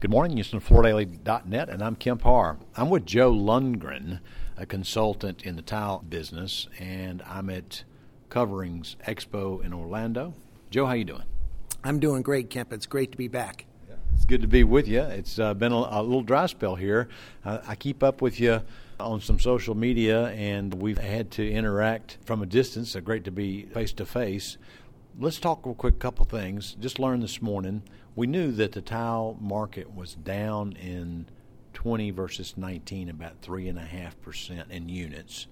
Good morning. You're to FloorDaily.net, and I'm Kemp Harr. I'm with Joe Lundgren, a consultant in the tile business, and I'm at Coverings Expo in Orlando. Joe, how you doing? I'm doing great, Kemp. It's great to be back. It's good to be with you. It's uh, been a, a, little dry spell here. Uh, I keep up with you on some social media, and we've had to interact from a distance. So great to be face to face. Let's talk real quick couple things. Just learned this morning. We knew that the tile market was down in 20 versus 19, about three and a half percent in units,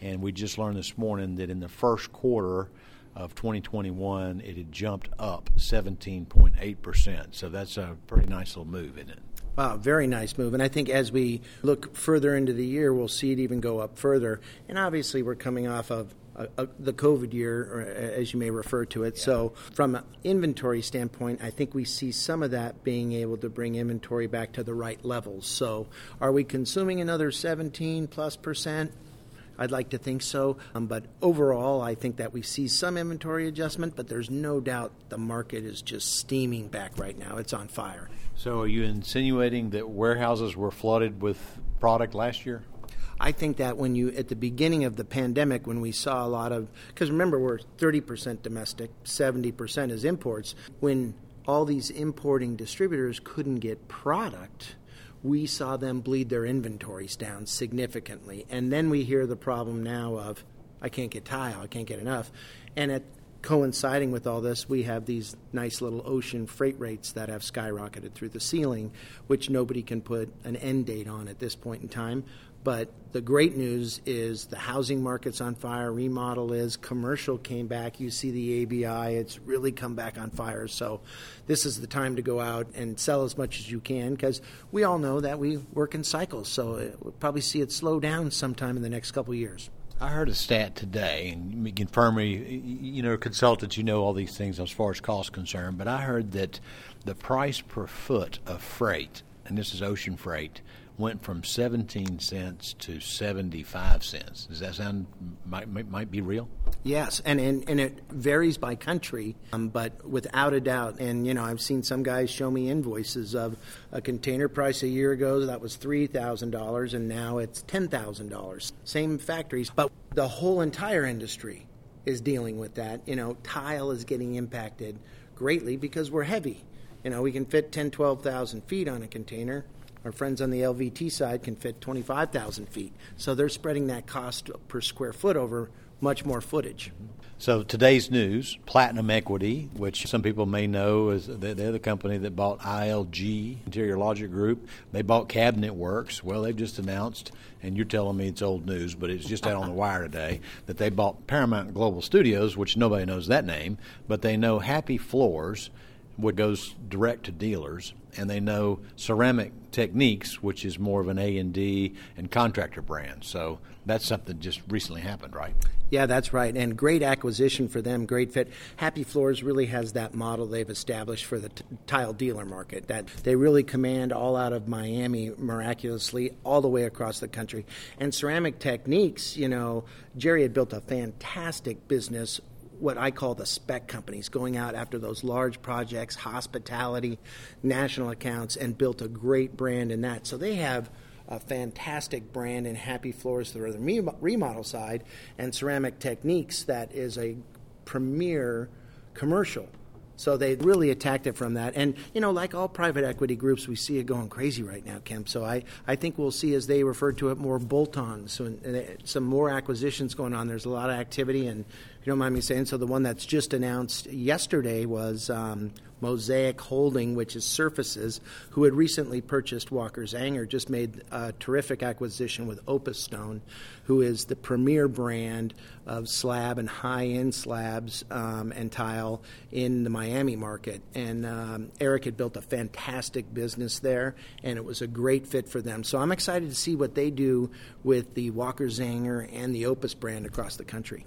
and we just learned this morning that in the first quarter of 2021, it had jumped up 17.8%. So that's a pretty nice little move, isn't it? Wow, very nice move. And I think as we look further into the year, we'll see it even go up further. And obviously, we're coming off of uh, uh, the COVID year, as you may refer to it. Yeah. So, from an inventory standpoint, I think we see some of that being able to bring inventory back to the right levels. So, are we consuming another 17 plus percent? I'd like to think so. Um, but overall, I think that we see some inventory adjustment, but there's no doubt the market is just steaming back right now. It's on fire. So, are you insinuating that warehouses were flooded with product last year? I think that when you, at the beginning of the pandemic, when we saw a lot of, because remember, we're 30% domestic, 70% is imports, when all these importing distributors couldn't get product we saw them bleed their inventories down significantly. And then we hear the problem now of, I can't get tile, I can't get enough. And at coinciding with all this, we have these nice little ocean freight rates that have skyrocketed through the ceiling, which nobody can put an end date on at this point in time. But the great news is the housing market's on fire, remodel is, commercial came back. You see the ABI, it's really come back on fire. So this is the time to go out and sell as much as you can because we all know that we work in cycles. So we'll probably see it slow down sometime in the next couple years. I heard a stat today, and confirm me, you know, consultants, you know all these things as far as cost concerned, but I heard that the price per foot of freight, and this is ocean freight, went from 17 cents to 75 cents. Does that sound might might, be real? Yes, and, and and it varies by country, um, but without a doubt. And you know, I've seen some guys show me invoices of a container price a year ago that was three thousand dollars, and now it's ten thousand dollars. Same factories, but the whole entire industry is dealing with that. You know, tile is getting impacted greatly because we're heavy. You know, we can fit 10, 12,000 feet on a container our friends on the LVT side can fit 25,000 feet. So they're spreading that cost per square foot over much more footage. So today's news, Platinum Equity, which some people may know is they're the company that bought ILG, Interior Logic Group. They bought Cabinet Works. Well, they've just announced, and you're telling me it's old news, but it's just out on the wire today, that they bought Paramount Global Studios, which nobody knows that name, but they know Happy Floors what goes direct to dealers, and they know Ceramic Technics, which is more of an A and D and contractor brand. So that's something just recently happened, right? Yeah, that's right. And great acquisition for them, great fit. Happy Floors really has that model they've established for the t- tile dealer market. That they really command all out of Miami miraculously all the way across the country. And Ceramic Technics, you know, Jerry had built a fantastic business what I call the spec companies, going out after those large projects, hospitality, national accounts, and built a great brand in that. So they have a fantastic brand in Happy Floors for the remodel side, and Ceramic Technics that is a premier commercial so they really attacked it from that. And, you know, like all private equity groups, we see it going crazy right now, Kemp. So I, I think we'll see, as they refer to it, more bolt ons, so, some more acquisitions going on. There's a lot of activity. And if you don't mind me saying so, the one that's just announced yesterday was um, Mosaic Holding, which is Surfaces, who had recently purchased Walker Zanger, just made a terrific acquisition with Opus Stone, who is the premier brand of slab and high end slabs um, and tile in the Miami market. And um, Eric had built a fantastic business there, and it was a great fit for them. So I'm excited to see what they do with the Walker Zanger and the Opus brand across the country.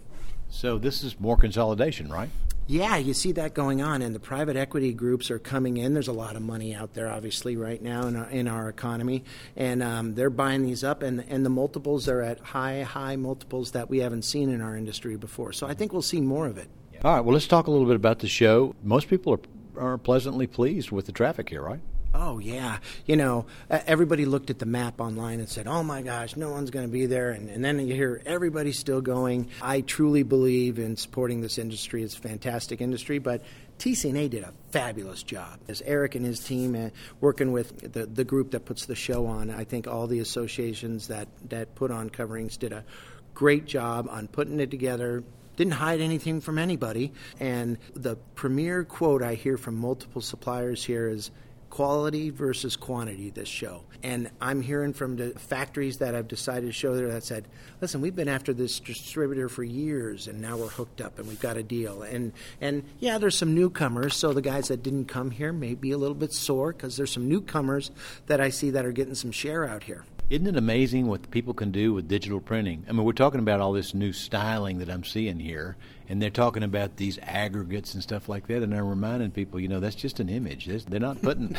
So this is more consolidation, right? Yeah, you see that going on, and the private equity groups are coming in. There's a lot of money out there, obviously, right now in our, in our economy, and um, they're buying these up, and and the multiples are at high high multiples that we haven't seen in our industry before. So I think we'll see more of it. All right, well, let's talk a little bit about the show. Most people are are pleasantly pleased with the traffic here, right? Oh yeah, you know, everybody looked at the map online and said, "Oh my gosh, no one's going to be there," and, and then you hear everybody's still going. I truly believe in supporting this industry. It's a fantastic industry, but TCNA did a fabulous job. As Eric and his team, uh, working with the, the group that puts the show on, I think all the associations that, that put on coverings did a great job on putting it together, didn't hide anything from anybody. And the premier quote I hear from multiple suppliers here is quality versus quantity this show. And I'm hearing from the factories that I've decided to show there that said, listen, we've been after this distributor for years and now we're hooked up and we've got a deal. And and yeah, there's some newcomers, so the guys that didn't come here may be a little bit sore because there's some newcomers that I see that are getting some share out here. Isn't it amazing what people can do with digital printing? I mean, we're talking about all this new styling that I'm seeing here, and they're talking about these aggregates and stuff like that, and I'm reminding people, you know, that's just an image. They're not putting.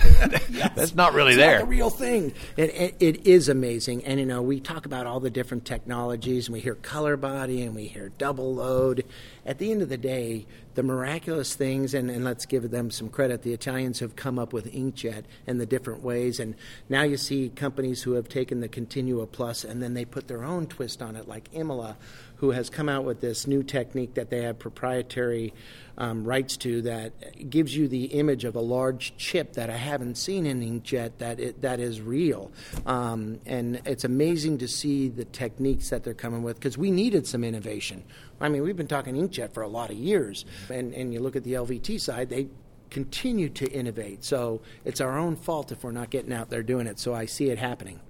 yes. That's not really it's there. Not the real thing. It, it, it is amazing, and you know, we talk about all the different technologies, and we hear color body, and we hear double load. At the end of the day, the miraculous things, and, and let's give them some credit. The Italians have come up with inkjet and the different ways, and now you see companies who have taken the Continua Plus and then they put their own twist on it, like Imola, who has come out with this new technique that they have proprietary um, rights to that gives you the image of a large chip that I haven't seen in inkjet that it, that is real. Um, and it's amazing to see the techniques that they're coming with because we needed some innovation. I mean, we've been talking inkjet for a lot of years, and, and you look at the LVT side, they continue to innovate. So it's our own fault if we're not getting out there doing it. So I see it happening.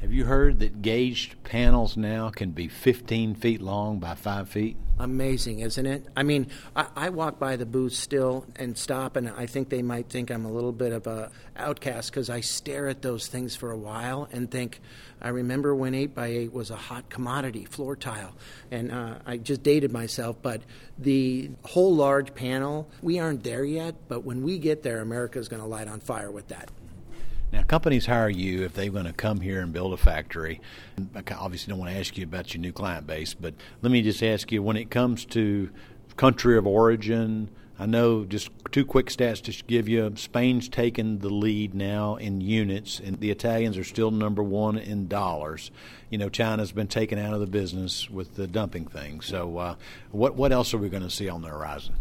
Have you heard that gauged panels now can be 15 feet long by 5 feet? Amazing, isn't it? I mean, I, I, walk by the booth still and stop, and I think they might think I'm a little bit of a outcast because I stare at those things for a while and think, I remember when 8x8 was a hot commodity, floor tile, and uh, I just dated myself, but the whole large panel, we aren't there yet, but when we get there, America's going to light on fire with that. Now, companies hire you if they're going to come here and build a factory. I obviously don't want to ask you about your new client base, but let me just ask you when it comes to country of origin, I know just two quick stats to give you. Spain's taken the lead now in units, and the Italians are still number one in dollars. You know, China's been taken out of the business with the dumping thing. So, uh, what what else are we going to see on the horizon?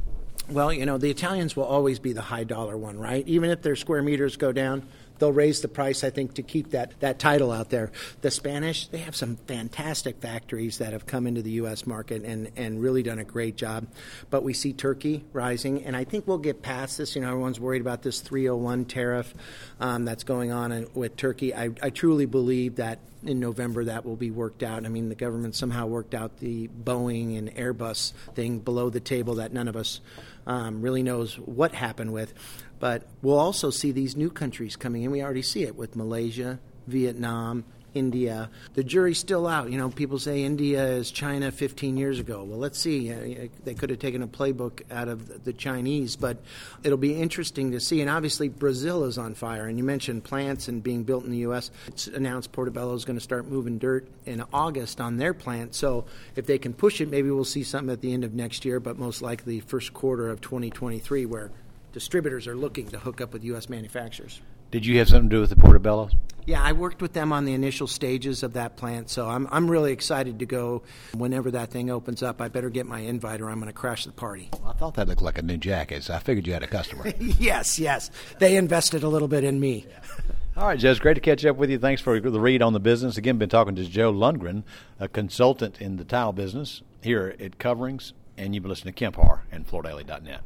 Well, you know, the Italians will always be the high dollar one, right? Even if their square meters go down, they'll raise the price, I think, to keep that, that title out there. The Spanish, they have some fantastic factories that have come into the U.S. market and, and really done a great job. But we see Turkey rising, and I think we'll get past this. You know, everyone's worried about this 301 tariff um, that's going on with Turkey. I, I truly believe that in November that will be worked out. I mean, the government somehow worked out the Boeing and Airbus thing below the table that none of us um, really knows what happened with. But we'll also see these new countries coming in. We already see it with Malaysia, Vietnam, India. The jury's still out. You know, people say India is China 15 years ago. Well, let's see. Uh, they could have taken a playbook out of the Chinese, but it'll be interesting to see. And obviously, Brazil is on fire. And you mentioned plants and being built in the U.S. It's announced Portobello is going to start moving dirt in August on their plant. So if they can push it, maybe we'll see something at the end of next year, but most likely first quarter of 2023 where distributors are looking to hook up with U.S. manufacturers. Did you have something to do with the Portobellos? Yeah, I worked with them on the initial stages of that plant, so I'm I'm really excited to go whenever that thing opens up. I better get my invite, or I'm going to crash the party. Well, I thought that looked like a new jacket, so I figured you had a customer. yes, yes, they invested a little bit in me. All right, it's great to catch up with you. Thanks for the read on the business. Again, been talking to Joe Lundgren, a consultant in the tile business here at Coverings, and you've been listening to Kemp Harr and FloorDaily.net.